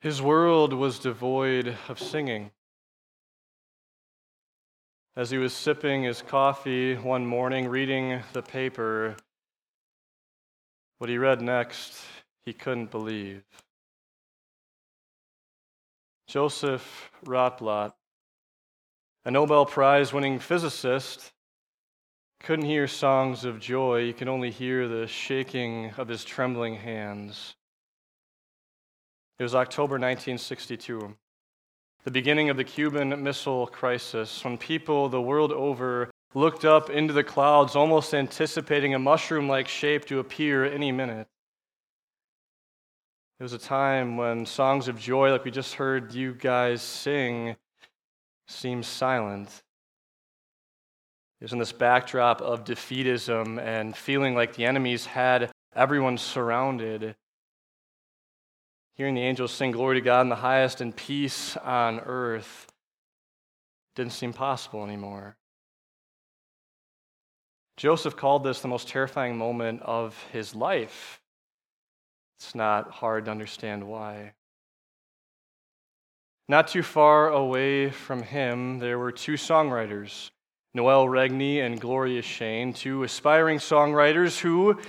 His world was devoid of singing. As he was sipping his coffee one morning, reading the paper, what he read next, he couldn't believe. Joseph Rotblat, a Nobel Prize winning physicist, couldn't hear songs of joy. He could only hear the shaking of his trembling hands. It was October 1962, the beginning of the Cuban Missile Crisis, when people the world over looked up into the clouds, almost anticipating a mushroom like shape to appear any minute. It was a time when songs of joy, like we just heard you guys sing, seemed silent. It was in this backdrop of defeatism and feeling like the enemies had everyone surrounded hearing the angels sing glory to God in the highest and peace on earth didn't seem possible anymore. Joseph called this the most terrifying moment of his life. It's not hard to understand why. Not too far away from him, there were two songwriters, Noel Regney and Gloria Shayne, two aspiring songwriters who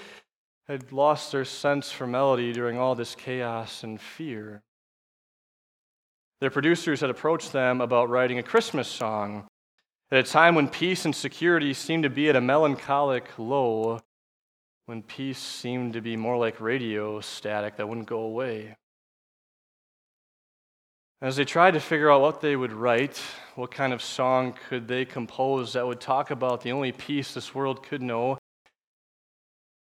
had lost their sense for melody during all this chaos and fear. Their producers had approached them about writing a Christmas song at a time when peace and security seemed to be at a melancholic low, when peace seemed to be more like radio static that wouldn't go away. As they tried to figure out what they would write, what kind of song could they compose that would talk about the only peace this world could know,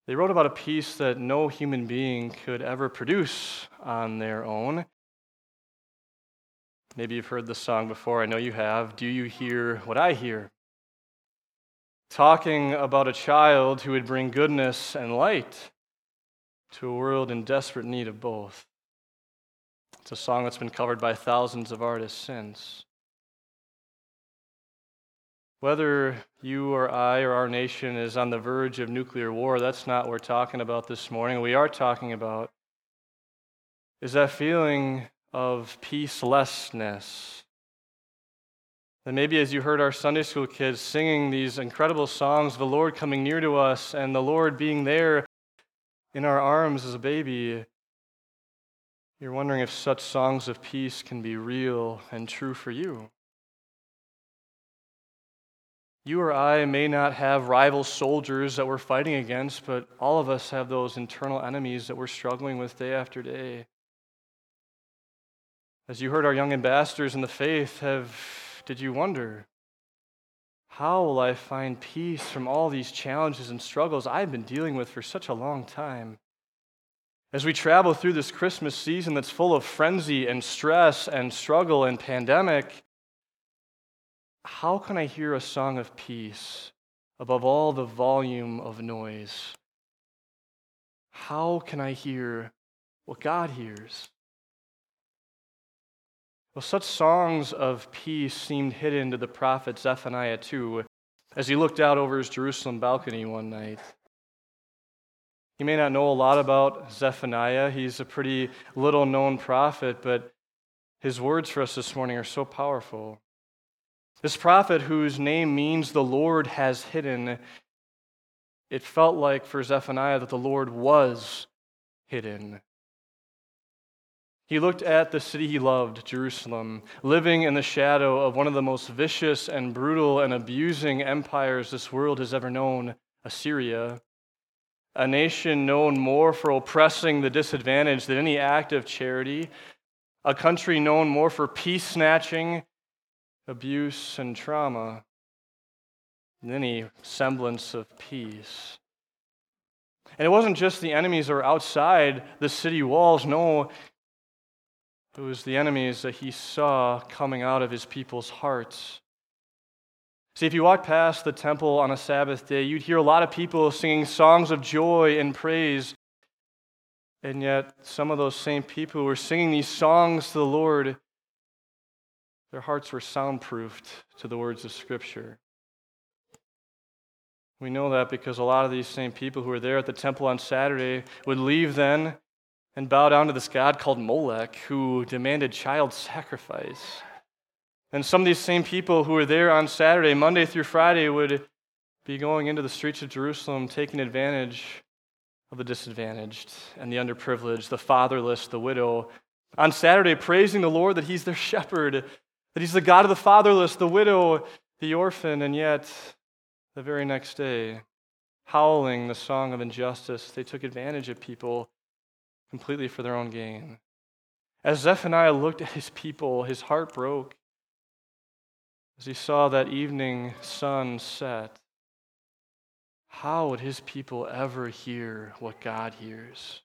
they wrote about a piece that no human being could ever produce on their own. Maybe you've heard this song before. I know you have. Do you hear what I hear? Talking about a child who would bring goodness and light to a world in desperate need of both. It's a song that's been covered by thousands of artists since. Whether you or I or our nation is on the verge of nuclear war, that's not what we're talking about this morning. We are talking about is that feeling of peacelessness. And maybe as you heard our Sunday school kids singing these incredible songs, the Lord coming near to us and the Lord being there in our arms as a baby, you're wondering if such songs of peace can be real and true for you. You or I may not have rival soldiers that we're fighting against, but all of us have those internal enemies that we're struggling with day after day. As you heard our young ambassadors in the faith have, did you wonder, how will I find peace from all these challenges and struggles I've been dealing with for such a long time? As we travel through this Christmas season that's full of frenzy and stress and struggle and pandemic, how can I hear a song of peace above all the volume of noise? How can I hear what God hears? Well, such songs of peace seemed hidden to the prophet Zephaniah too, as he looked out over his Jerusalem balcony one night. You may not know a lot about Zephaniah. He's a pretty little known prophet, but his words for us this morning are so powerful. This prophet, whose name means the Lord has hidden, it felt like for Zephaniah that the Lord was hidden. He looked at the city he loved, Jerusalem, living in the shadow of one of the most vicious and brutal and abusing empires this world has ever known, Assyria. A nation known more for oppressing the disadvantaged than any act of charity. A country known more for peace snatching abuse and trauma and any semblance of peace. And it wasn't just the enemies that were outside the city walls, no, it was the enemies that he saw coming out of his people's hearts. See, if you walk past the temple on a Sabbath day, you'd hear a lot of people singing songs of joy and praise. And yet, some of those same people were singing these songs to the Lord their hearts were soundproofed to the words of Scripture. We know that because a lot of these same people who were there at the temple on Saturday would leave then and bow down to this god called Molech who demanded child sacrifice. And some of these same people who were there on Saturday, Monday through Friday, would be going into the streets of Jerusalem taking advantage of the disadvantaged and the underprivileged, the fatherless, the widow. On Saturday, praising the Lord that He's their shepherd, that He's the God of the fatherless, the widow, the orphan, and yet the very next day, howling the song of injustice, they took advantage of people completely for their own gain. As Zephaniah looked at his people, his heart broke as he saw that evening sun set. How would his people ever hear what God hears?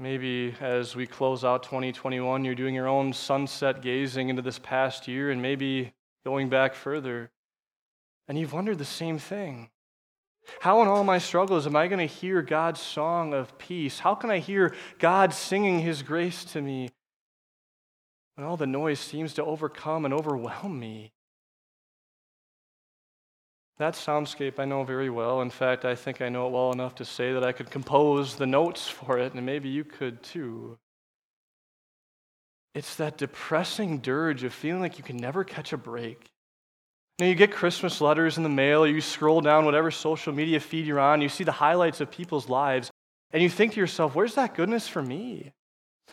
Maybe as we close out 2021, you're doing your own sunset gazing into this past year and maybe going back further. And you've wondered the same thing. How, in all my struggles, am I going to hear God's song of peace? How can I hear God singing His grace to me when all the noise seems to overcome and overwhelm me? That soundscape I know very well. In fact, I think I know it well enough to say that I could compose the notes for it, and maybe you could too. It's that depressing dirge of feeling like you can never catch a break. Now, you get Christmas letters in the mail, you scroll down whatever social media feed you're on, you see the highlights of people's lives, and you think to yourself, where's that goodness for me?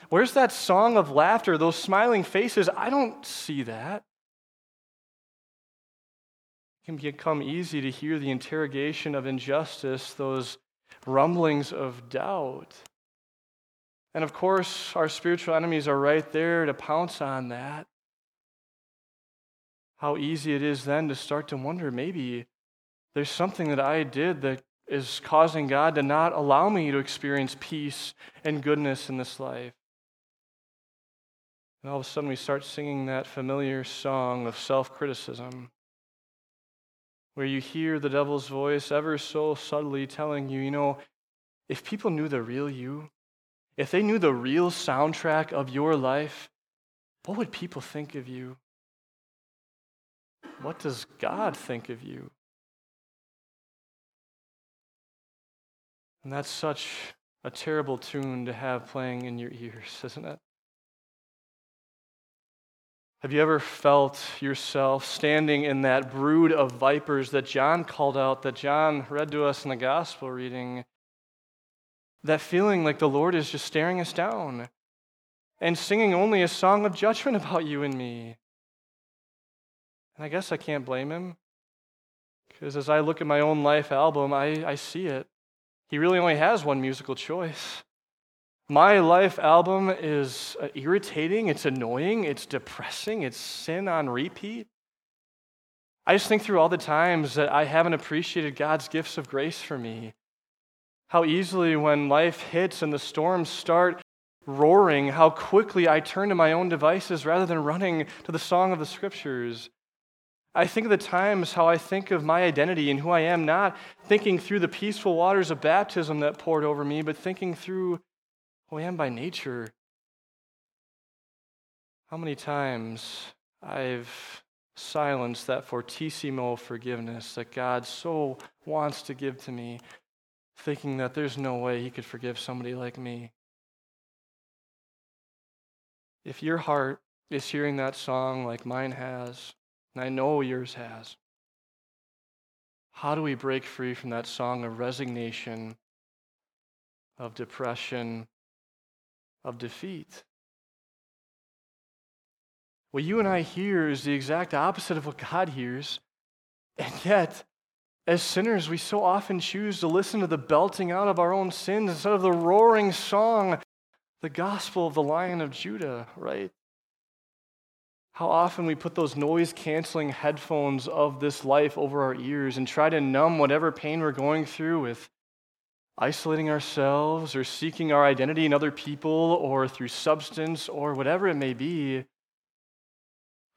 Where's that song of laughter, those smiling faces? I don't see that can become easy to hear the interrogation of injustice, those rumblings of doubt. And of course, our spiritual enemies are right there to pounce on that. How easy it is then to start to wonder maybe there's something that I did that is causing God to not allow me to experience peace and goodness in this life. And all of a sudden, we start singing that familiar song of self criticism where you hear the devil's voice ever so subtly telling you, you know, if people knew the real you, if they knew the real soundtrack of your life, what would people think of you? What does God think of you? And that's such a terrible tune to have playing in your ears, isn't it? Have you ever felt yourself standing in that brood of vipers that John called out, that John read to us in the gospel reading? That feeling like the Lord is just staring us down and singing only a song of judgment about you and me. And I guess I can't blame him because as I look at my own life album, I, I see it. He really only has one musical choice. My life album is uh, irritating, it's annoying, it's depressing, it's sin on repeat. I just think through all the times that I haven't appreciated God's gifts of grace for me. How easily, when life hits and the storms start roaring, how quickly I turn to my own devices rather than running to the song of the scriptures. I think of the times how I think of my identity and who I am, not thinking through the peaceful waters of baptism that poured over me, but thinking through I am by nature. How many times I've silenced that fortissimo forgiveness that God so wants to give to me, thinking that there's no way He could forgive somebody like me. If your heart is hearing that song like mine has, and I know yours has, how do we break free from that song of resignation, of depression, of defeat. What you and I hear is the exact opposite of what God hears. And yet, as sinners, we so often choose to listen to the belting out of our own sins instead of the roaring song, the gospel of the Lion of Judah, right? How often we put those noise canceling headphones of this life over our ears and try to numb whatever pain we're going through with isolating ourselves or seeking our identity in other people or through substance or whatever it may be,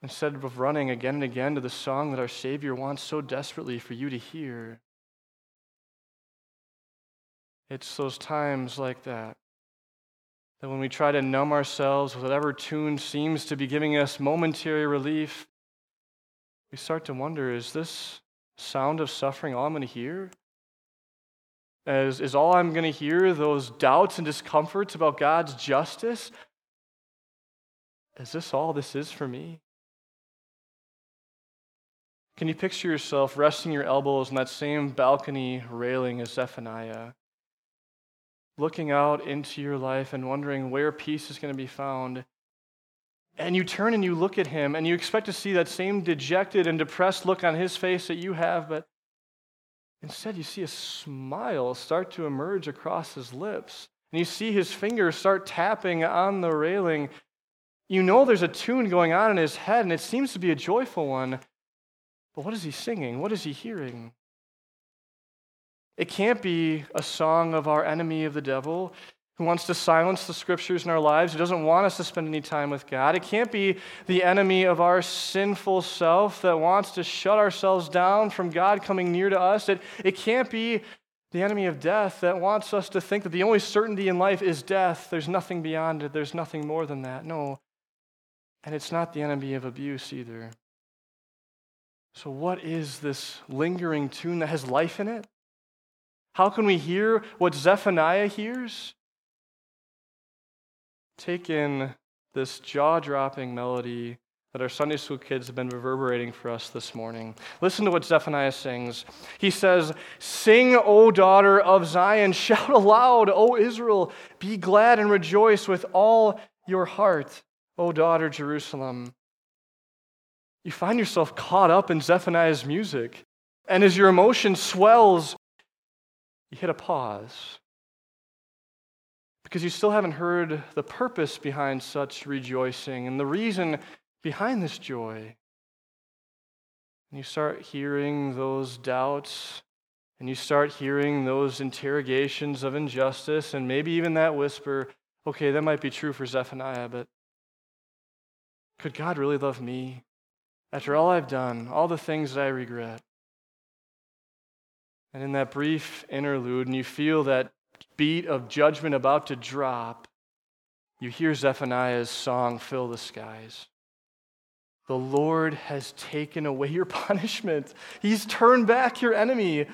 instead of running again and again to the song that our Savior wants so desperately for you to hear. It's those times like that that when we try to numb ourselves with whatever tune seems to be giving us momentary relief, we start to wonder is this sound of suffering all I'm going to hear? As, is all I'm going to hear those doubts and discomforts about God's justice? Is this all this is for me? Can you picture yourself resting your elbows on that same balcony railing as Zephaniah, looking out into your life and wondering where peace is going to be found? And you turn and you look at him and you expect to see that same dejected and depressed look on his face that you have, but Instead, you see a smile start to emerge across his lips. And you see his fingers start tapping on the railing. You know there's a tune going on in his head, and it seems to be a joyful one. But what is he singing? What is he hearing? It can't be a song of our enemy of the devil who wants to silence the scriptures in our lives, who doesn't want us to spend any time with God. It can't be the enemy of our sinful self that wants to shut ourselves down from God coming near to us. It, it can't be the enemy of death that wants us to think that the only certainty in life is death. There's nothing beyond it, there's nothing more than that. No. And it's not the enemy of abuse either. So, what is this lingering tune that has life in it? How can we hear what Zephaniah hears? Take in this jaw dropping melody that our Sunday school kids have been reverberating for us this morning. Listen to what Zephaniah sings. He says, Sing, O daughter of Zion, shout aloud, O Israel, be glad and rejoice with all your heart, O daughter Jerusalem. You find yourself caught up in Zephaniah's music, and as your emotion swells, you hit a pause because you still haven't heard the purpose behind such rejoicing and the reason behind this joy. And you start hearing those doubts, and you start hearing those interrogations of injustice, and maybe even that whisper okay, that might be true for Zephaniah, but could God really love me after all I've done, all the things that I regret? And in that brief interlude, and you feel that beat of judgment about to drop, you hear Zephaniah's song fill the skies. The Lord has taken away your punishment. He's turned back your enemy.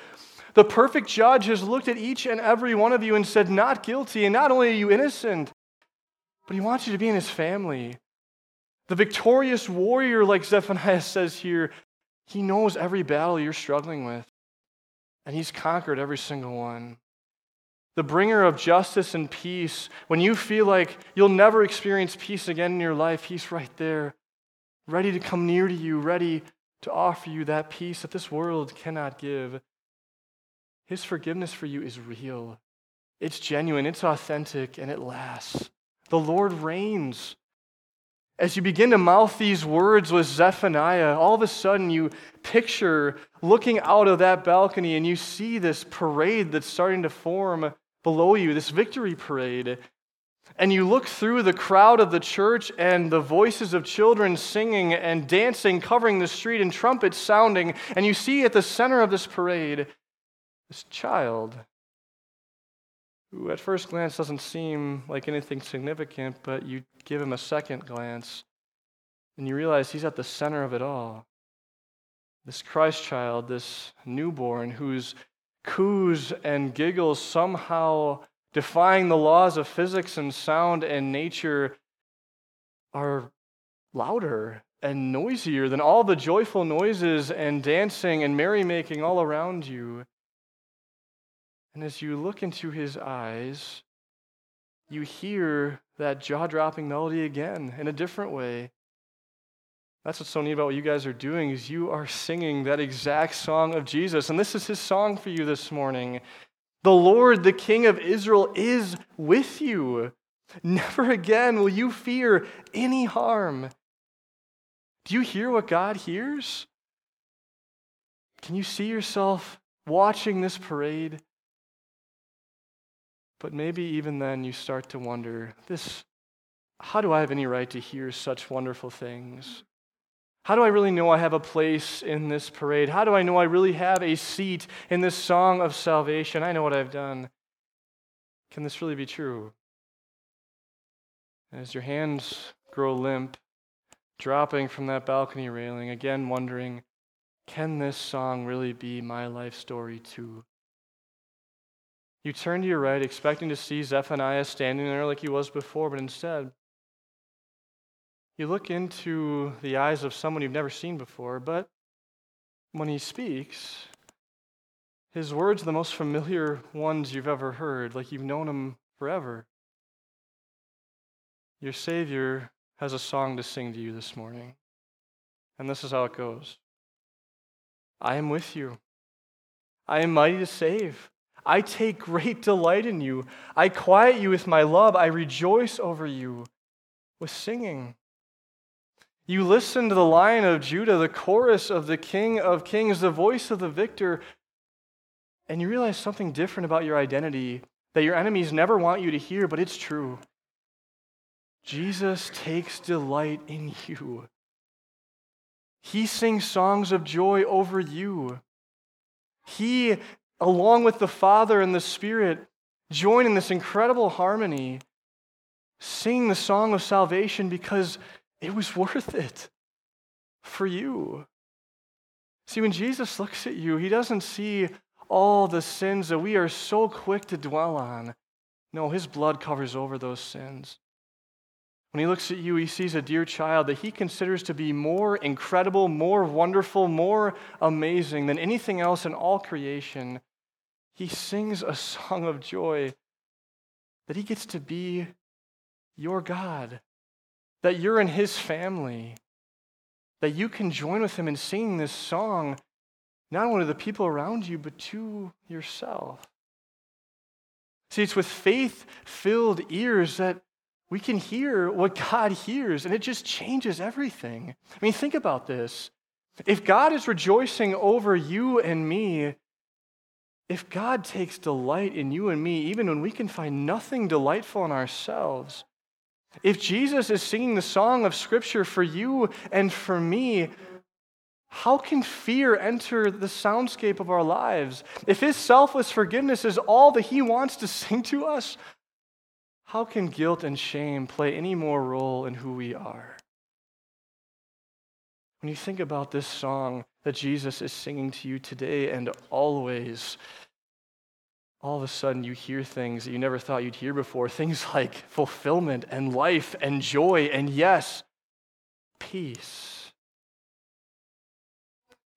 The perfect judge has looked at each and every one of you and said, Not guilty. And not only are you innocent, but he wants you to be in his family. The victorious warrior, like Zephaniah says here, he knows every battle you're struggling with, and he's conquered every single one the bringer of justice and peace, when you feel like you'll never experience peace again in your life, He's right there, ready to come near to you, ready to offer you that peace that this world cannot give. His forgiveness for you is real, it's genuine, it's authentic, and it lasts. The Lord reigns. As you begin to mouth these words with Zephaniah, all of a sudden you picture looking out of that balcony and you see this parade that's starting to form below you, this victory parade. And you look through the crowd of the church and the voices of children singing and dancing, covering the street, and trumpets sounding. And you see at the center of this parade this child who, at first glance, doesn't seem like anything significant, but you give him a second glance and you realize he's at the center of it all. This Christ child, this newborn whose coos and giggles somehow defying the laws of physics and sound and nature are louder and noisier than all the joyful noises and dancing and merrymaking all around you. And as you look into his eyes, you hear that jaw dropping melody again in a different way. That's what's so neat about what you guys are doing is you are singing that exact song of Jesus. And this is his song for you this morning. The Lord, the King of Israel, is with you. Never again will you fear any harm. Do you hear what God hears? Can you see yourself watching this parade? But maybe even then you start to wonder this how do I have any right to hear such wonderful things? How do I really know I have a place in this parade? How do I know I really have a seat in this song of salvation? I know what I've done. Can this really be true? As your hands grow limp, dropping from that balcony railing, again wondering, can this song really be my life story too? You turn to your right, expecting to see Zephaniah standing there like he was before, but instead, you look into the eyes of someone you've never seen before, but when he speaks, his words are the most familiar ones you've ever heard, like you've known him forever. Your Savior has a song to sing to you this morning. And this is how it goes I am with you. I am mighty to save. I take great delight in you. I quiet you with my love. I rejoice over you with singing. You listen to the lion of Judah, the chorus of the King of Kings, the voice of the victor, and you realize something different about your identity that your enemies never want you to hear, but it's true. Jesus takes delight in you. He sings songs of joy over you. He, along with the Father and the Spirit, join in this incredible harmony, sing the song of salvation because it was worth it for you. See, when Jesus looks at you, he doesn't see all the sins that we are so quick to dwell on. No, his blood covers over those sins. When he looks at you, he sees a dear child that he considers to be more incredible, more wonderful, more amazing than anything else in all creation. He sings a song of joy that he gets to be your God, that you're in his family, that you can join with him in singing this song, not only to the people around you, but to yourself. See, it's with faith filled ears that we can hear what God hears, and it just changes everything. I mean, think about this. If God is rejoicing over you and me, if God takes delight in you and me, even when we can find nothing delightful in ourselves, if Jesus is singing the song of Scripture for you and for me, how can fear enter the soundscape of our lives? If His selfless forgiveness is all that He wants to sing to us, how can guilt and shame play any more role in who we are? When you think about this song that Jesus is singing to you today and always, all of a sudden you hear things that you never thought you'd hear before things like fulfillment and life and joy and, yes, peace.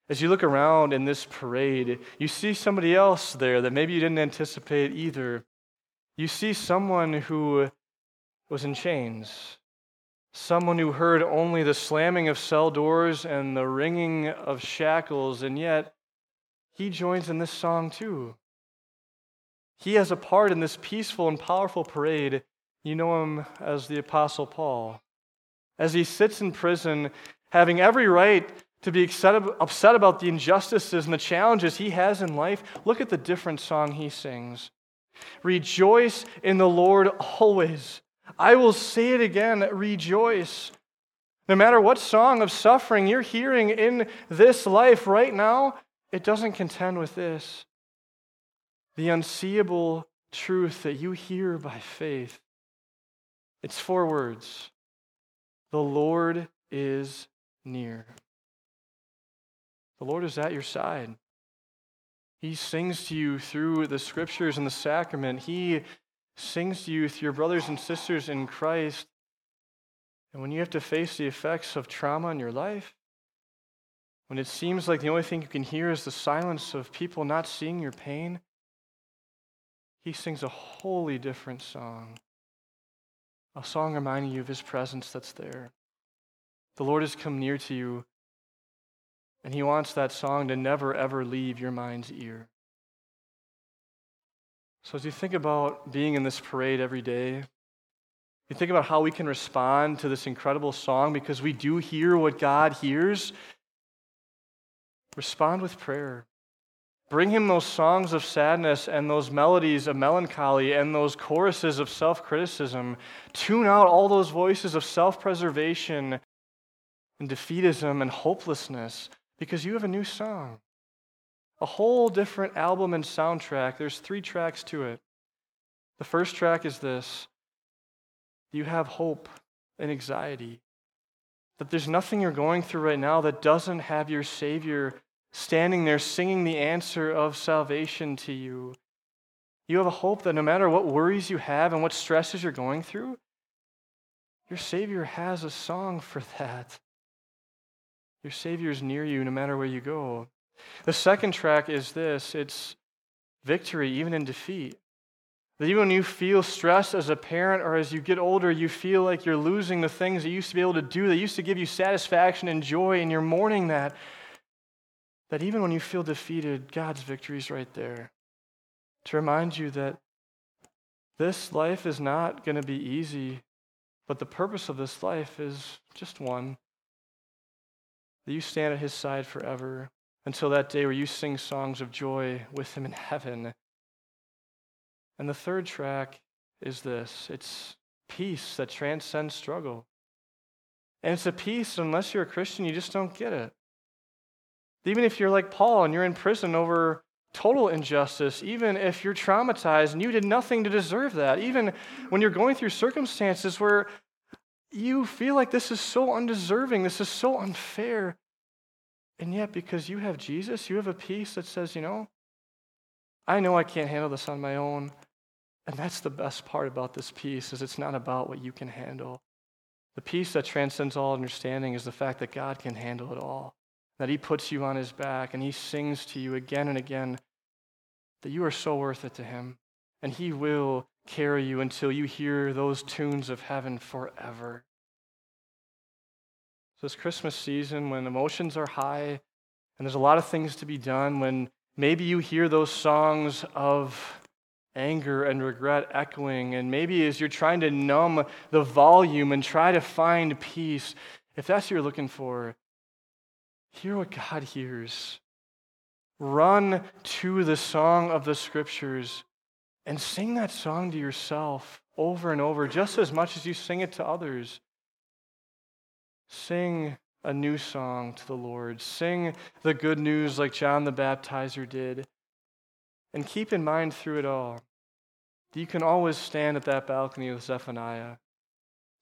As you look around in this parade, you see somebody else there that maybe you didn't anticipate either. You see someone who was in chains, someone who heard only the slamming of cell doors and the ringing of shackles, and yet he joins in this song too. He has a part in this peaceful and powerful parade. You know him as the Apostle Paul. As he sits in prison, having every right to be upset about the injustices and the challenges he has in life, look at the different song he sings. Rejoice in the Lord always. I will say it again rejoice. No matter what song of suffering you're hearing in this life right now, it doesn't contend with this. The unseeable truth that you hear by faith. It's four words The Lord is near. The Lord is at your side. He sings to you through the scriptures and the sacrament. He sings to you through your brothers and sisters in Christ. And when you have to face the effects of trauma in your life, when it seems like the only thing you can hear is the silence of people not seeing your pain, he sings a wholly different song. A song reminding you of his presence that's there. The Lord has come near to you and he wants that song to never, ever leave your mind's ear. So as you think about being in this parade every day, you think about how we can respond to this incredible song because we do hear what God hears. Respond with prayer. Bring him those songs of sadness and those melodies of melancholy and those choruses of self criticism. Tune out all those voices of self preservation and defeatism and hopelessness because you have a new song. A whole different album and soundtrack. There's three tracks to it. The first track is this you have hope and anxiety. That there's nothing you're going through right now that doesn't have your Savior standing there singing the answer of salvation to you. You have a hope that no matter what worries you have and what stresses you're going through, your Savior has a song for that. Your Savior is near you no matter where you go. The second track is this it's victory, even in defeat. That even when you feel stressed as a parent or as you get older, you feel like you're losing the things that you used to be able to do, that used to give you satisfaction and joy, and you're mourning that. That even when you feel defeated, God's victory is right there. To remind you that this life is not going to be easy, but the purpose of this life is just one that you stand at his side forever until that day where you sing songs of joy with him in heaven. And the third track is this it's peace that transcends struggle. And it's a peace, unless you're a Christian, you just don't get it. Even if you're like Paul and you're in prison over total injustice, even if you're traumatized and you did nothing to deserve that, even when you're going through circumstances where you feel like this is so undeserving, this is so unfair. And yet, because you have Jesus, you have a peace that says, you know, I know I can't handle this on my own. And that's the best part about this peace is it's not about what you can handle. The peace that transcends all understanding is the fact that God can handle it all. That he puts you on his back and he sings to you again and again that you are so worth it to him. And he will carry you until you hear those tunes of heaven forever. So, this Christmas season, when emotions are high and there's a lot of things to be done, when maybe you hear those songs of anger and regret echoing, and maybe as you're trying to numb the volume and try to find peace, if that's what you're looking for, hear what God hears. Run to the song of the scriptures and sing that song to yourself over and over, just as much as you sing it to others. Sing a new song to the Lord. Sing the good news like John the Baptizer did. And keep in mind through it all that you can always stand at that balcony with Zephaniah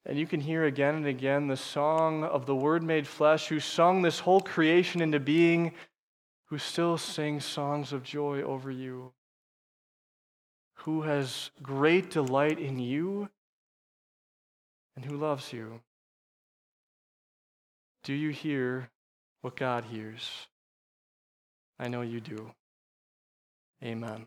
and you can hear again and again the song of the Word made flesh who sung this whole creation into being, who still sings songs of joy over you who has great delight in you and who loves you. Do you hear what God hears? I know you do. Amen.